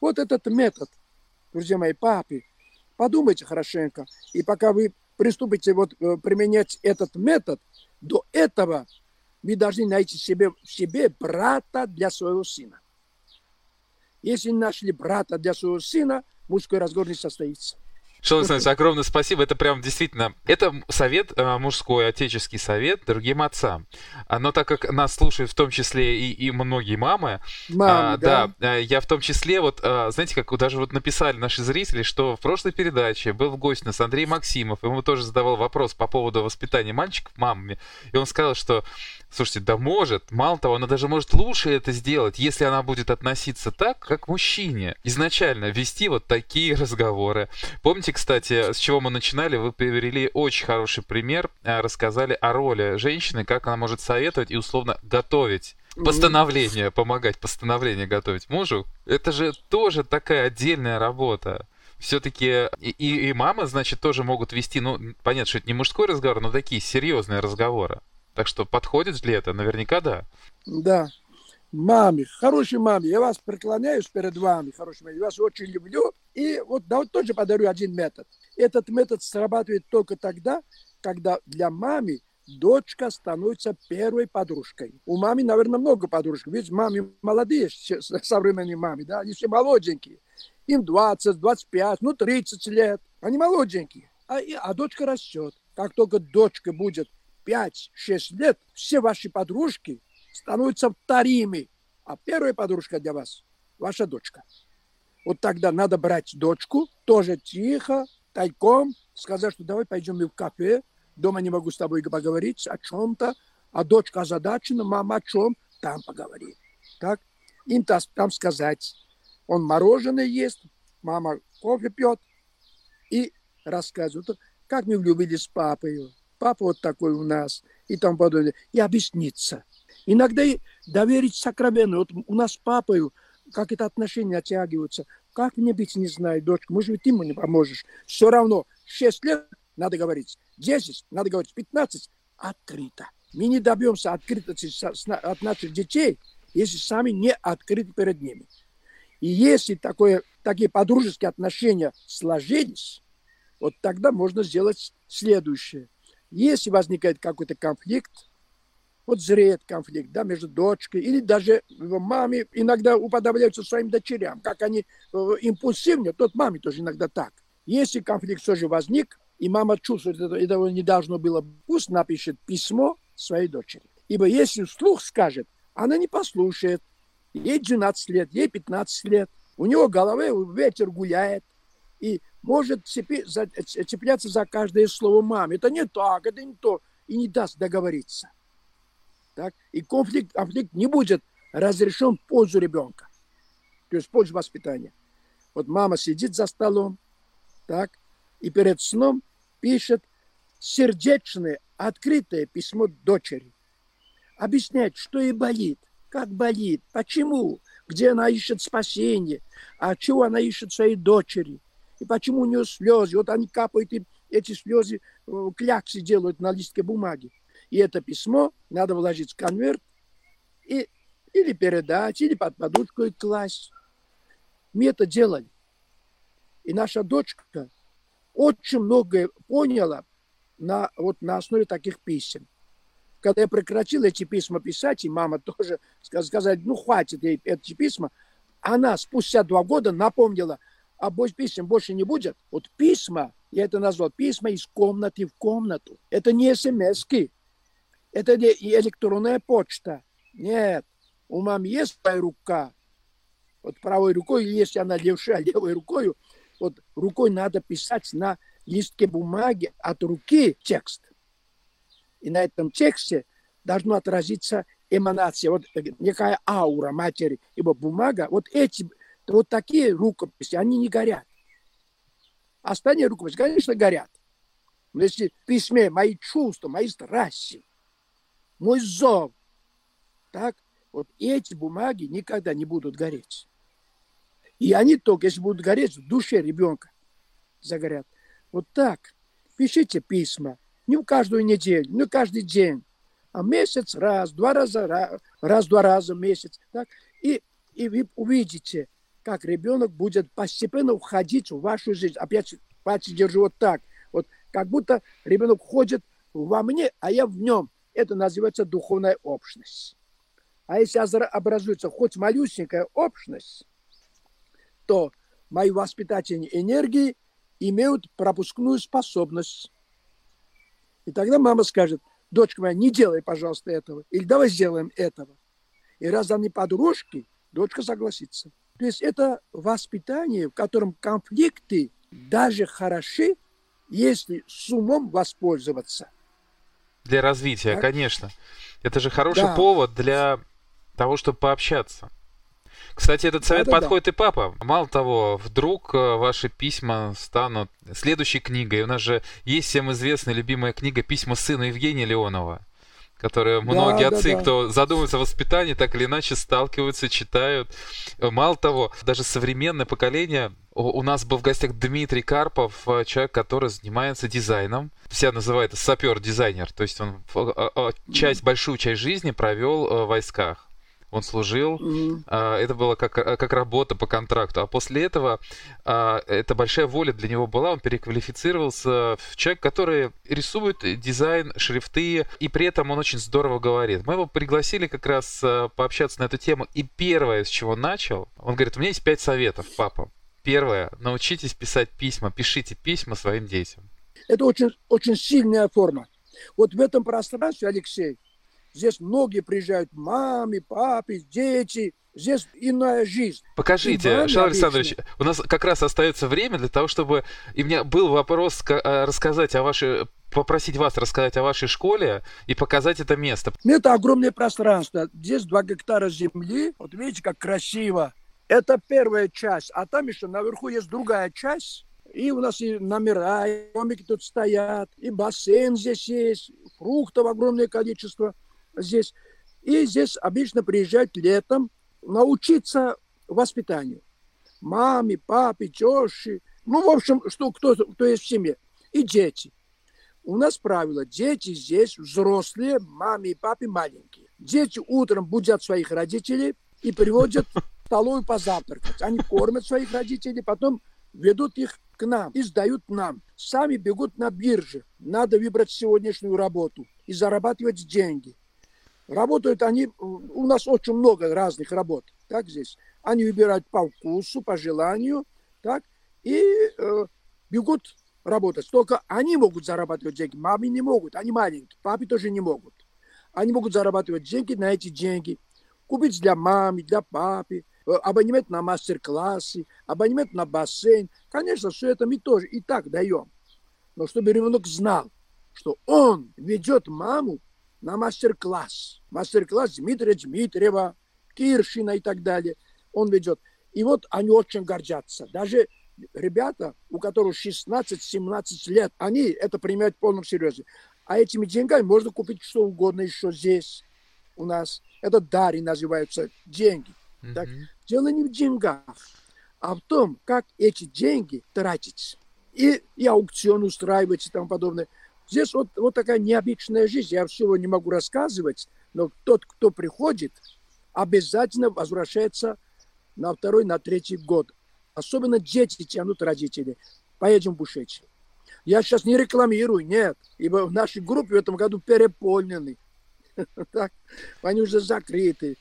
Вот этот метод, друзья мои, папы, подумайте хорошенько. И пока вы приступите вот э, применять этот метод, до этого вы должны найти себе, в себе брата для своего сына. Если нашли брата для своего сына, мужской разговор не состоится. Шон Александрович, огромное спасибо. Это прям действительно, это совет, э, мужской, отеческий совет другим отцам. Но так как нас слушают в том числе и, и многие мамы, Мам, а, да. да, э, я в том числе, вот, а, знаете, как даже вот написали наши зрители, что в прошлой передаче был в гости нас Андрей Максимов, ему тоже задавал вопрос по поводу воспитания мальчиков мамами, и он сказал, что Слушайте, да может. Мало того, она даже может лучше это сделать, если она будет относиться так, как мужчине. Изначально вести вот такие разговоры. Помните, кстати, с чего мы начинали? Вы привели очень хороший пример, э, рассказали о роли женщины, как она может советовать и условно готовить постановление, помогать постановление готовить мужу. Это же тоже такая отдельная работа все-таки и, и, и мама, значит, тоже могут вести, ну, понятно, что это не мужской разговор, но такие серьезные разговоры. Так что подходит ли это? Наверняка да. Да. маме, хорошей маме, я вас преклоняюсь перед вами, хорошей маме, я вас очень люблю. И вот, да, вот тоже подарю один метод. Этот метод срабатывает только тогда, когда для мамы дочка становится первой подружкой. У мамы, наверное, много подружек. Ведь мамы молодые, современные мамы, да, они все молоденькие. Им 20, 25, ну 30 лет. Они молоденькие. А, и, а дочка растет. Как только дочка будет 5-6 лет, все ваши подружки становятся вторыми. А первая подружка для вас – ваша дочка. Вот тогда надо брать дочку, тоже тихо, тайком, сказать, что давай пойдем в кафе, дома не могу с тобой поговорить о чем-то, а дочка озадачена, мама о чем, там поговорит. Так? Им там сказать, он мороженое ест, мама кофе пьет и рассказывает, как мы влюбились с папой, папа вот такой у нас, и там подобное, и объясниться. Иногда и доверить сокровенно. Вот у нас с папой как это отношения оттягиваются. Как мне быть, не знаю, дочка, может быть, ты мне поможешь. Все равно 6 лет надо говорить, 10, надо говорить 15, открыто. Мы не добьемся открытости от наших детей, если сами не открыты перед ними. И если такое, такие подружеские отношения сложились, вот тогда можно сделать следующее. Если возникает какой-то конфликт, вот зреет конфликт да, между дочкой или даже маме иногда уподобляются своим дочерям. Как они э, импульсивнее, тот маме тоже иногда так. Если конфликт все же возник, и мама чувствует, что этого не должно было, пусть напишет письмо своей дочери. Ибо если вслух скажет, она не послушает. Ей 12 лет, ей 15 лет. У него голове ветер гуляет. И может цепи, за, цепляться за каждое слово мамы. Это не так, это не то. И не даст договориться. Так? И конфликт, конфликт не будет разрешен в пользу ребенка. То есть в пользу воспитания. Вот мама сидит за столом, так, и перед сном пишет сердечное, открытое письмо дочери. Объясняет, что ей болит, как болит, почему, где она ищет спасение, а чего она ищет своей дочери, и почему у нее слезы. Вот они капают, и эти слезы э, кляксы делают на листке бумаги. И это письмо надо вложить в конверт и, или передать, или под подушку и класть. Мы это делали. И наша дочка очень многое поняла на, вот на основе таких писем. Когда я прекратил эти письма писать, и мама тоже сказала, ну хватит ей эти письма, она спустя два года напомнила, а больше писем больше не будет. Вот письма, я это назвал, письма из комнаты в комнату. Это не смс-ки, это не электронная почта. Нет. У мамы есть правая рука. Вот правой рукой, если она левша, левой рукой, вот рукой надо писать на листке бумаги от руки текст. И на этом тексте должно отразиться эманация, вот некая аура матери, ибо бумага, вот эти, вот такие рукописи, они не горят. Остальные рукописи, конечно, горят. Но если в письме мои чувства, мои страсти, мой зов. Так, вот эти бумаги никогда не будут гореть. И они только, если будут гореть, в душе ребенка загорят. Вот так. Пишите письма. Не в каждую неделю, не каждый день. А месяц раз, два раза, раз-два раза в месяц. Так? И, и вы увидите, как ребенок будет постепенно входить в вашу жизнь. Опять пальцы держу вот так. Вот как будто ребенок входит во мне, а я в нем. Это называется духовная общность. А если образуется хоть малюсенькая общность, то мои воспитательные энергии имеют пропускную способность. И тогда мама скажет, дочка моя, не делай, пожалуйста, этого. Или давай сделаем этого. И раз они подружки, дочка согласится. То есть это воспитание, в котором конфликты даже хороши, если с умом воспользоваться – для развития, так? конечно. Это же хороший да. повод для того, чтобы пообщаться. Кстати, этот совет да, да, подходит да. и папа. Мало того, вдруг э, ваши письма станут следующей книгой. У нас же есть всем известная любимая книга «Письма сына Евгения Леонова», которая многие да, отцы, да, да. кто задумывается о воспитании, так или иначе сталкиваются, читают. Мало того, даже современное поколение у нас был в гостях Дмитрий Карпов, э, человек, который занимается дизайном. Себя называют сапер-дизайнер. То есть он часть, большую часть жизни провел э, в войсках. Он служил, mm-hmm. это было как, как работа по контракту. А после этого это большая воля для него была, он переквалифицировался в человек, который рисует дизайн, шрифты, и при этом он очень здорово говорит. Мы его пригласили как раз пообщаться на эту тему, и первое, с чего он начал, он говорит, у меня есть пять советов, папа. Первое, научитесь писать письма, пишите письма своим детям. Это очень, очень сильная форма. Вот в этом пространстве, Алексей, здесь многие приезжают, мамы, папы, дети, здесь иная жизнь. Покажите, Шал Александрович, у нас как раз остается время для того, чтобы... И у меня был вопрос э, рассказать о вашей попросить вас рассказать о вашей школе и показать это место. Это огромное пространство. Здесь 2 гектара земли. Вот видите, как красиво. Это первая часть. А там еще наверху есть другая часть. И у нас и номера, и домики тут стоят, и бассейн здесь есть, фруктов огромное количество здесь. И здесь обычно приезжают летом научиться воспитанию. Маме, папе, тещи, ну, в общем, что, кто, кто есть в семье. И дети. У нас правило, дети здесь взрослые, маме и папе маленькие. Дети утром будят своих родителей и приводят в столовую позавтракать. Они кормят своих родителей, потом ведут их к нам и сдают нам. Сами бегут на бирже. Надо выбрать сегодняшнюю работу и зарабатывать деньги. Работают они, у нас очень много разных работ, так здесь. Они выбирают по вкусу, по желанию, так, и э, бегут работать. Только они могут зарабатывать деньги, мамы не могут, они маленькие, папы тоже не могут. Они могут зарабатывать деньги на эти деньги, купить для мамы, для папы, Э, абонемент на мастер-классы, абонемент на бассейн. Конечно, все это мы тоже и так даем. Но чтобы ребенок знал, что он ведет маму на мастер-класс. Мастер-класс Дмитрия Дмитриева, Киршина и так далее. Он ведет. И вот они очень гордятся. Даже ребята, у которых 16-17 лет, они это принимают в полном серьезе. А этими деньгами можно купить что угодно еще здесь у нас. Это дари называются деньги. Mm-hmm. Так, дело не в деньгах, а в том, как эти деньги тратить. И, и аукцион устраивать и тому подобное. Здесь вот, вот такая необычная жизнь. Я всего не могу рассказывать, но тот, кто приходит, обязательно возвращается на второй, на третий год. Особенно дети тянут родители. Поедем в Бушечи. Я сейчас не рекламирую, нет. Ибо в нашей группе в этом году переполнены. Так, они уже закрыты.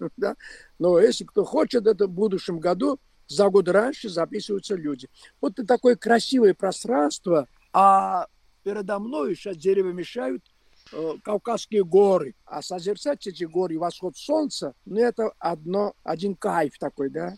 Да? Но если кто хочет, это в будущем году, за год раньше записываются люди. Вот такое красивое пространство, а передо мной сейчас деревья мешают э, Кавказские горы. А созерцать эти горы, восход солнца, ну, это одно, один кайф такой, да,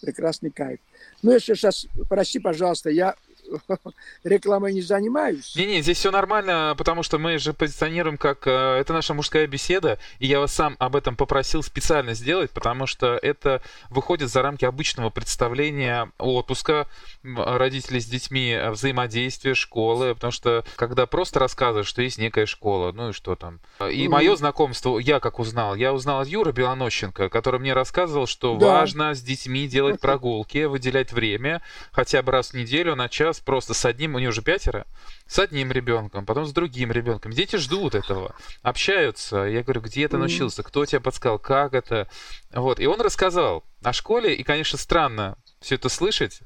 прекрасный кайф. Ну, если сейчас, прости, пожалуйста, я рекламой не занимаюсь. Не-не, здесь все нормально, потому что мы же позиционируем как... Э, это наша мужская беседа, и я вас сам об этом попросил специально сделать, потому что это выходит за рамки обычного представления отпуска родителей с детьми, э, взаимодействия, школы, потому что когда просто рассказываешь, что есть некая школа, ну и что там. И mm-hmm. мое знакомство, я как узнал, я узнал от Юры Белонощенко, который мне рассказывал, что да. важно с детьми делать прогулки, выделять время, хотя бы раз в неделю на час просто с одним, у него уже пятеро, с одним ребенком, потом с другим ребенком. Дети ждут этого, общаются. Я говорю, где ты научился, кто тебе подсказал, как это. Вот. И он рассказал о школе, и, конечно, странно все это слышать.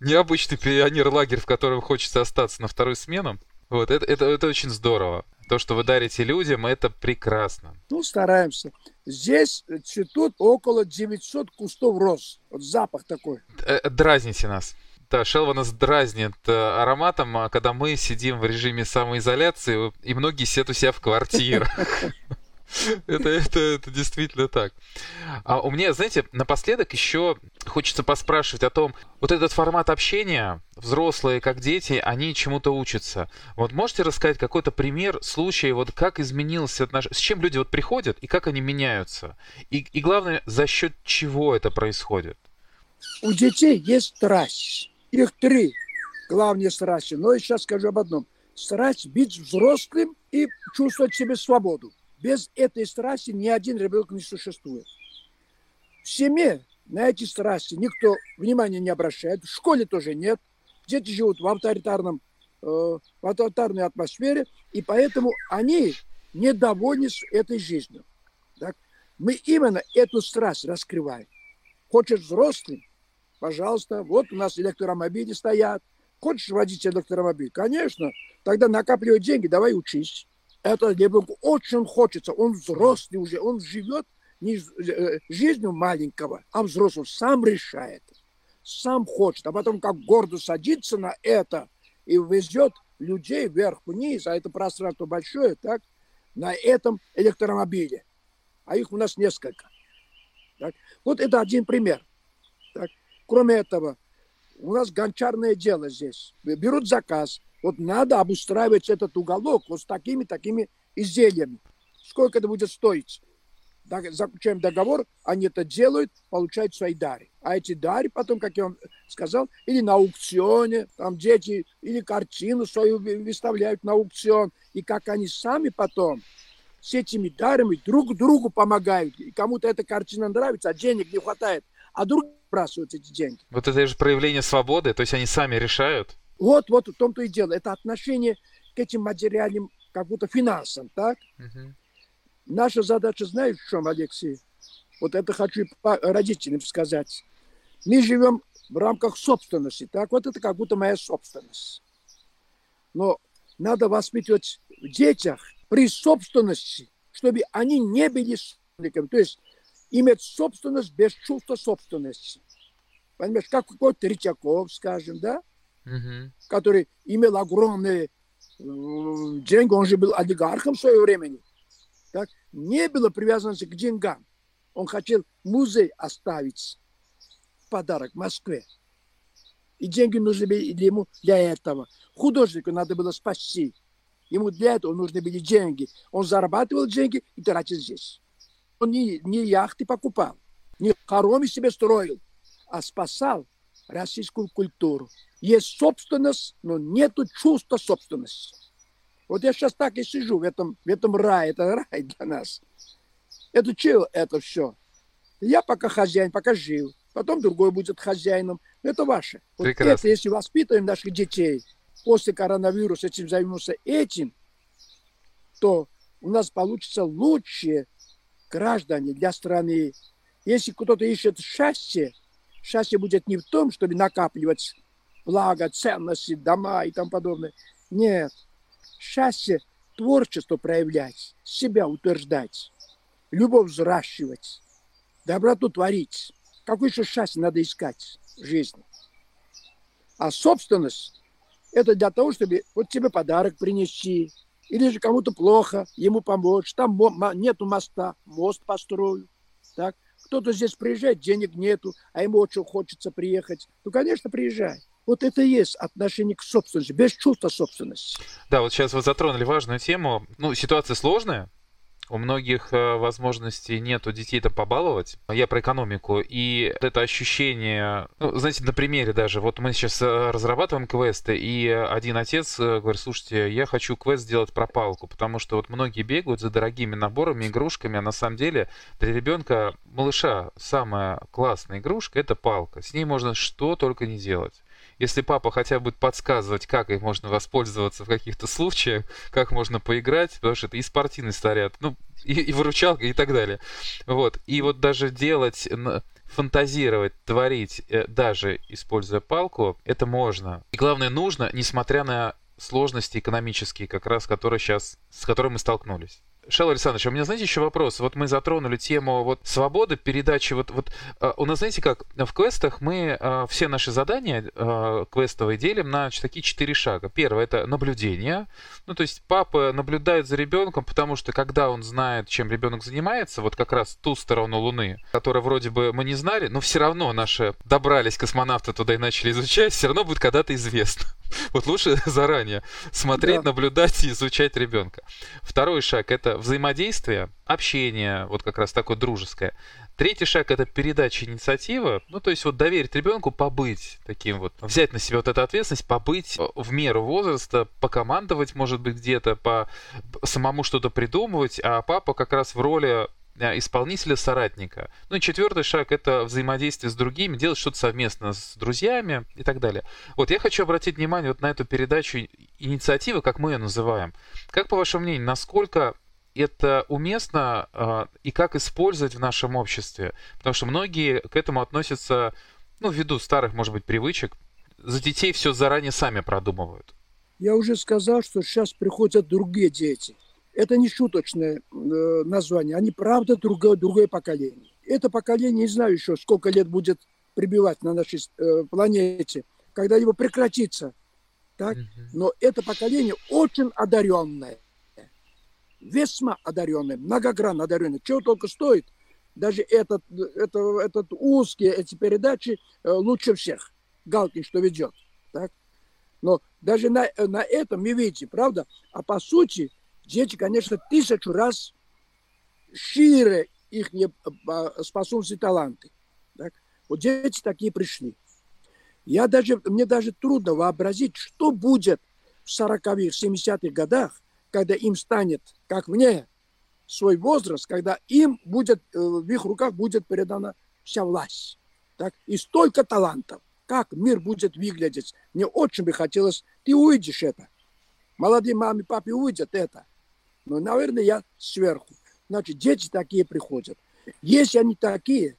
Необычный пионер-лагерь, в котором хочется остаться на вторую смену. Вот, это, это, это очень здорово. То, что вы дарите людям, это прекрасно. Ну, стараемся. Здесь цветут около 900 кустов роз. Вот запах такой. Э, дразните нас. Да, Шелва нас дразнит э, ароматом, а когда мы сидим в режиме самоизоляции, и многие сидят у себя в квартирах. Это, это, это действительно так. А у меня, знаете, напоследок еще хочется поспрашивать о том, вот этот формат общения, взрослые как дети, они чему-то учатся. Вот можете рассказать какой-то пример случая, вот как изменилось отношение, с чем люди вот приходят и как они меняются? И, и главное, за счет чего это происходит? У детей есть страсть их три главные страсти. Но я сейчас скажу об одном. Страсть быть взрослым и чувствовать себе свободу. Без этой страсти ни один ребенок не существует. В семье на эти страсти никто внимания не обращает. В школе тоже нет. Дети живут в авторитарном э, в авторитарной атмосфере, и поэтому они недовольны этой жизнью. Так? Мы именно эту страсть раскрываем. Хочешь взрослым? Пожалуйста, вот у нас электромобили стоят. Хочешь водить электромобиль? Конечно. Тогда накапливай деньги, давай учись. Это ребенку очень хочется. Он взрослый уже, он живет не э, жизнью маленького, а взрослого. Сам решает, сам хочет. А потом как гордо садится на это и везет людей вверх-вниз, а это пространство большое, так, на этом электромобиле. А их у нас несколько. Так. Вот это один пример. Кроме этого, у нас гончарное дело здесь. Берут заказ. Вот надо обустраивать этот уголок вот с такими-такими изделиями. Сколько это будет стоить? заключаем договор, они это делают, получают свои дары. А эти дары потом, как я вам сказал, или на аукционе, там дети, или картину свою выставляют на аукцион, и как они сами потом с этими дарами друг другу помогают. И кому-то эта картина нравится, а денег не хватает, а друг бросают эти деньги. Вот это же проявление свободы, то есть они сами решают? Вот, вот в том-то и дело. Это отношение к этим материальным, как будто финансам, так? Угу. Наша задача, знаешь, в чем, Алексей? Вот это хочу родителям сказать. Мы живем в рамках собственности, так? Вот это как будто моя собственность. Но надо воспитывать в детях при собственности, чтобы они не были собственниками. То есть иметь собственность без чувства собственности. Понимаешь, как какой-то Третьяков, скажем, да? Угу. Который имел огромные э, деньги, он же был олигархом в свое время так, не было привязанности к деньгам. Он хотел музей оставить в подарок Москве. И деньги нужны были ему для этого. Художнику надо было спасти. Ему для этого нужны были деньги. Он зарабатывал деньги и тратил здесь. Он не, не яхты покупал, не хороми себе строил, а спасал российскую культуру. Есть собственность, но нет чувства собственности. Вот я сейчас так и сижу в этом, в этом рае, это рай для нас. Это что это все? Я пока хозяин, пока жил. Потом другой будет хозяином. Это ваше. Вот Прекрасно. это, если воспитываем наших детей, после коронавируса этим займемся этим, то у нас получится лучшие граждане для страны. Если кто-то ищет счастье, счастье будет не в том, чтобы накапливать благо, ценности, дома и тому подобное. Нет, Счастье – творчество проявлять, себя утверждать, любовь взращивать, доброту творить. Какое еще счастье надо искать в жизни? А собственность – это для того, чтобы вот тебе подарок принести, или же кому-то плохо, ему помочь. Там нету моста, мост построю. Так? Кто-то здесь приезжает, денег нету, а ему очень хочется приехать. Ну, конечно, приезжай. Вот это и есть отношение к собственности, без чувства собственности. Да, вот сейчас вы затронули важную тему. Ну, ситуация сложная, у многих э, возможностей нету детей там побаловать. Я про экономику. И это ощущение, ну, знаете, на примере даже. Вот мы сейчас э, разрабатываем квесты, и один отец э, говорит, слушайте, я хочу квест сделать про палку, потому что вот многие бегают за дорогими наборами, игрушками, а на самом деле для ребенка, малыша, самая классная игрушка — это палка. С ней можно что только не делать если папа хотя бы будет подсказывать, как их можно воспользоваться в каких-то случаях, как можно поиграть, потому что это и спортивный снаряд, ну, и, и выручалка, и так далее. Вот. И вот даже делать, фантазировать, творить, э, даже используя палку, это можно. И главное, нужно, несмотря на сложности экономические, как раз, которые сейчас, с которыми мы столкнулись. Шел Александрович, а у меня, знаете, еще вопрос. Вот мы затронули тему вот свободы передачи. Вот, вот uh, у нас, знаете, как в квестах мы uh, все наши задания uh, квестовые делим на такие четыре шага. Первое это наблюдение. Ну, то есть папа наблюдает за ребенком, потому что когда он знает, чем ребенок занимается, вот как раз ту сторону Луны, которую вроде бы мы не знали, но все равно наши добрались космонавты туда и начали изучать, все равно будет когда-то известно. Вот лучше заранее смотреть, да. наблюдать и изучать ребенка. Второй шаг это взаимодействие, общение, вот как раз такое дружеское. Третий шаг это передача инициативы, ну то есть вот доверить ребенку побыть таким вот, взять на себя вот эту ответственность, побыть в меру возраста, покомандовать, может быть, где-то, по самому что-то придумывать, а папа как раз в роли Э, исполнителя, соратника. Ну и четвертый шаг — это взаимодействие с другими, делать что-то совместно с друзьями и так далее. Вот я хочу обратить внимание вот на эту передачу инициативы, как мы ее называем. Как, по вашему мнению, насколько это уместно э, и как использовать в нашем обществе? Потому что многие к этому относятся, ну, ввиду старых, может быть, привычек, за детей все заранее сами продумывают. Я уже сказал, что сейчас приходят другие дети. Это не шуточное э, название, они правда другое, другое поколение. Это поколение, не знаю еще, сколько лет будет пребывать на нашей э, планете, когда его прекратится. Так? Но это поколение очень одаренное. Весьма одаренное, многогранно одаренное. Чего только стоит, даже этот, это, этот узкие эти передачи э, лучше всех. Галкин, что ведет. Так? Но даже на, на этом мы видим, правда? А по сути, дети, конечно, тысячу раз шире их способности и таланты. Так? Вот дети такие пришли. Я даже, мне даже трудно вообразить, что будет в 40-х, 70-х годах, когда им станет, как мне, свой возраст, когда им будет, э, в их руках будет передана вся власть. Так? И столько талантов. Как мир будет выглядеть? Мне очень бы хотелось, ты увидишь это. Молодые мамы, папы увидят это. Но, наверное, я сверху. Значит, дети такие приходят. Если они такие,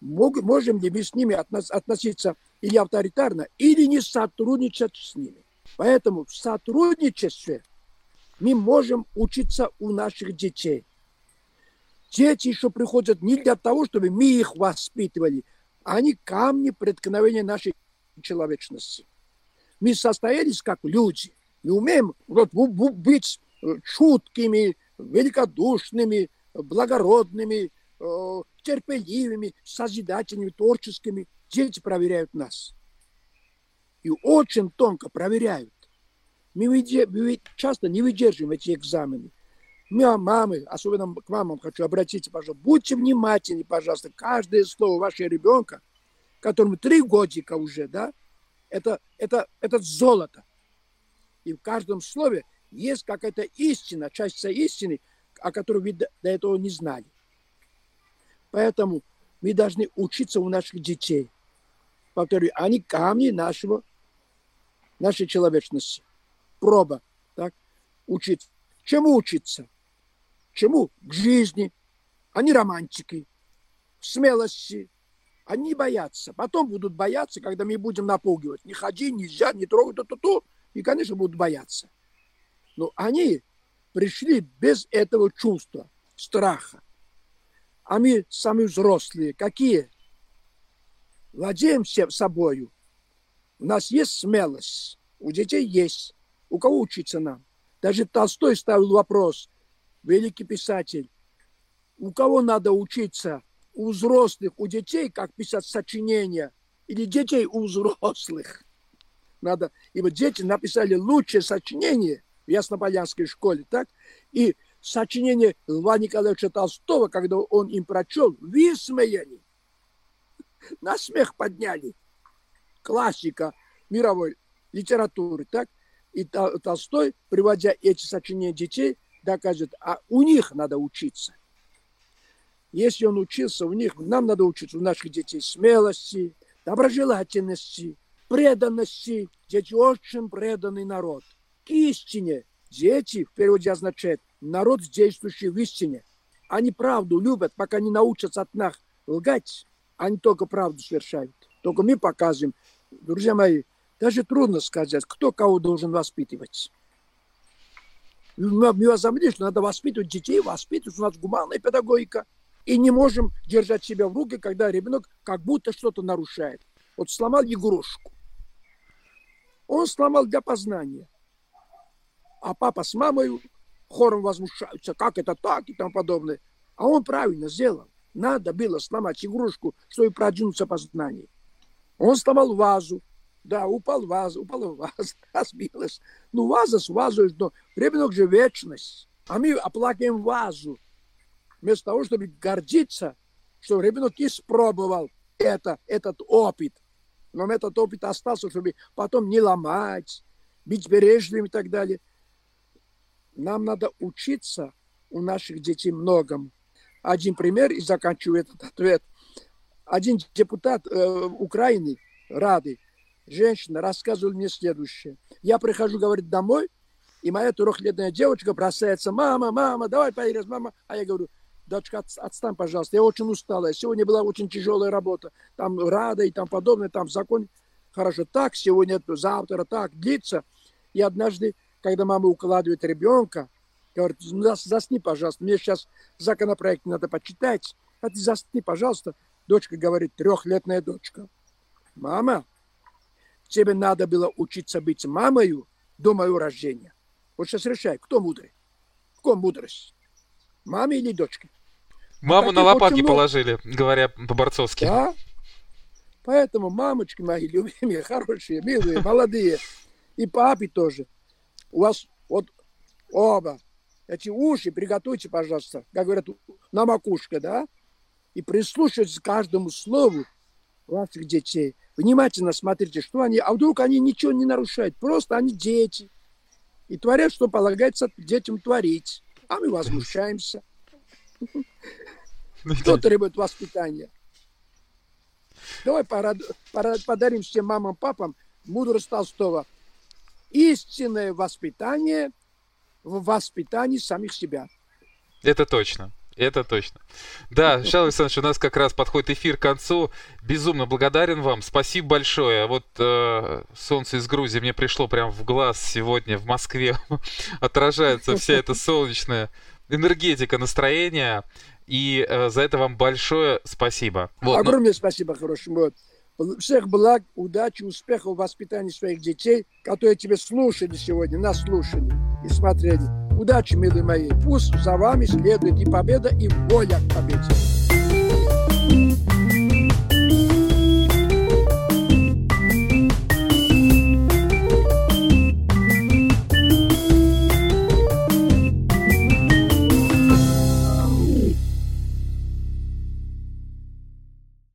мог, можем ли мы с ними относ, относиться или авторитарно, или не сотрудничать с ними. Поэтому в сотрудничестве мы можем учиться у наших детей. Дети еще приходят не для того, чтобы мы их воспитывали, а они камни преткновения нашей человечности. Мы состоялись как люди. Мы умеем вот, быть чуткими, великодушными, благородными, э, терпеливыми, созидательными, творческими. Дети проверяют нас. И очень тонко проверяют. Мы часто не выдерживаем эти экзамены. Мы, мамы, особенно к мамам хочу обратиться, пожалуйста, будьте внимательны, пожалуйста, каждое слово вашего ребенка, которому три годика уже, да, это, это, это золото. И в каждом слове есть какая-то истина, часть истины, о которой вы до этого не знали. Поэтому мы должны учиться у наших детей. Повторю, они камни нашего, нашей человечности. Проба. Так? Учиться. Чему учиться? Чему? К жизни. Они романтики. Смелости. Они боятся. Потом будут бояться, когда мы будем напугивать. Не ходи, нельзя, не трогай, то-то-то. И, конечно, будут бояться. Но они пришли без этого чувства, страха. А мы сами взрослые, какие? Владеем все собою. У нас есть смелость, у детей есть. У кого учиться нам? Даже Толстой ставил вопрос, великий писатель, у кого надо учиться? У взрослых, у детей, как писать сочинения, или детей у взрослых? Надо, и вот дети написали лучшее сочинение в Яснополянской школе, так? И сочинение Льва Николаевича Толстого, когда он им прочел, высмеяли, на смех подняли. Классика мировой литературы, так? И Толстой, приводя эти сочинения детей, доказывает, а у них надо учиться. Если он учился у них, нам надо учиться у наших детей смелости, доброжелательности, преданности. Дети очень преданный народ. Истине. Дети в переводе означает народ, действующий в истине. Они правду любят, пока не научатся от нас лгать. Они только правду совершают. Только мы показываем. Друзья мои, даже трудно сказать, кто кого должен воспитывать. Мы возомнили, что надо воспитывать детей, воспитывать. У нас гуманная педагогика. И не можем держать себя в руки, когда ребенок как будто что-то нарушает. Вот сломал игрушку. Он сломал для познания. А папа с мамой хором возмущаются, как это так и тому подобное. А он правильно сделал. Надо было сломать игрушку, чтобы продвинуться по знанию. Он сломал вазу. Да, упал ваза, упала ваза, разбилась. Ну, ваза с вазой, но ребенок же вечность. А мы оплакиваем вазу. Вместо того, чтобы гордиться, что ребенок испробовал это, этот опыт. Но этот опыт остался, чтобы потом не ломать, быть бережливым и так далее. Нам надо учиться у наших детей многому. Один пример, и заканчиваю этот ответ. Один депутат э, Украины, Рады, женщина, рассказывал мне следующее. Я прихожу, говорит, домой, И моя трехлетняя девочка бросается, мама, мама, давай поедем, мама. А я говорю, дочка, отстань, пожалуйста, я очень устала. Сегодня была очень тяжелая работа. Там рада и там подобное, там закон. Хорошо, так, сегодня, завтра так длится. И однажды, когда мама укладывает ребенка, говорит, ну, засни, пожалуйста, мне сейчас законопроект надо почитать. А ты засни, пожалуйста. Дочка говорит, трехлетняя дочка. Мама, тебе надо было учиться быть мамою до моего рождения. Вот сейчас решай, кто мудрый? Кто мудрость? Маме или дочке? Маму на лопатки почему... положили, говоря по-борцовски. Да. Поэтому мамочки мои любимые, хорошие, милые, молодые, и папе тоже. У вас вот оба эти уши приготовьте, пожалуйста, как говорят, на макушке, да? И прислушивайтесь к каждому слову ваших детей. Внимательно смотрите, что они, а вдруг они ничего не нарушают, просто они дети. И творят, что полагается детям творить. А мы возмущаемся. Ну, Кто требует воспитания? Давай подарим всем мамам, папам мудрость Толстого. Истинное воспитание в воспитании самих себя. Это точно. Это точно. Да, Шал Александрович, у нас как раз подходит эфир к концу. Безумно благодарен вам. Спасибо большое. Вот э, солнце из Грузии мне пришло прямо в глаз сегодня в Москве. Отражается вся эта солнечная энергетика, настроение. И э, за это вам большое спасибо. Вот, Огромное но... спасибо, хороший вот. Всех благ, удачи, успехов в воспитании своих детей, которые тебе слушали сегодня, нас слушали и смотрели. Удачи, милые мои. Пусть за вами следует и победа, и воля к победе.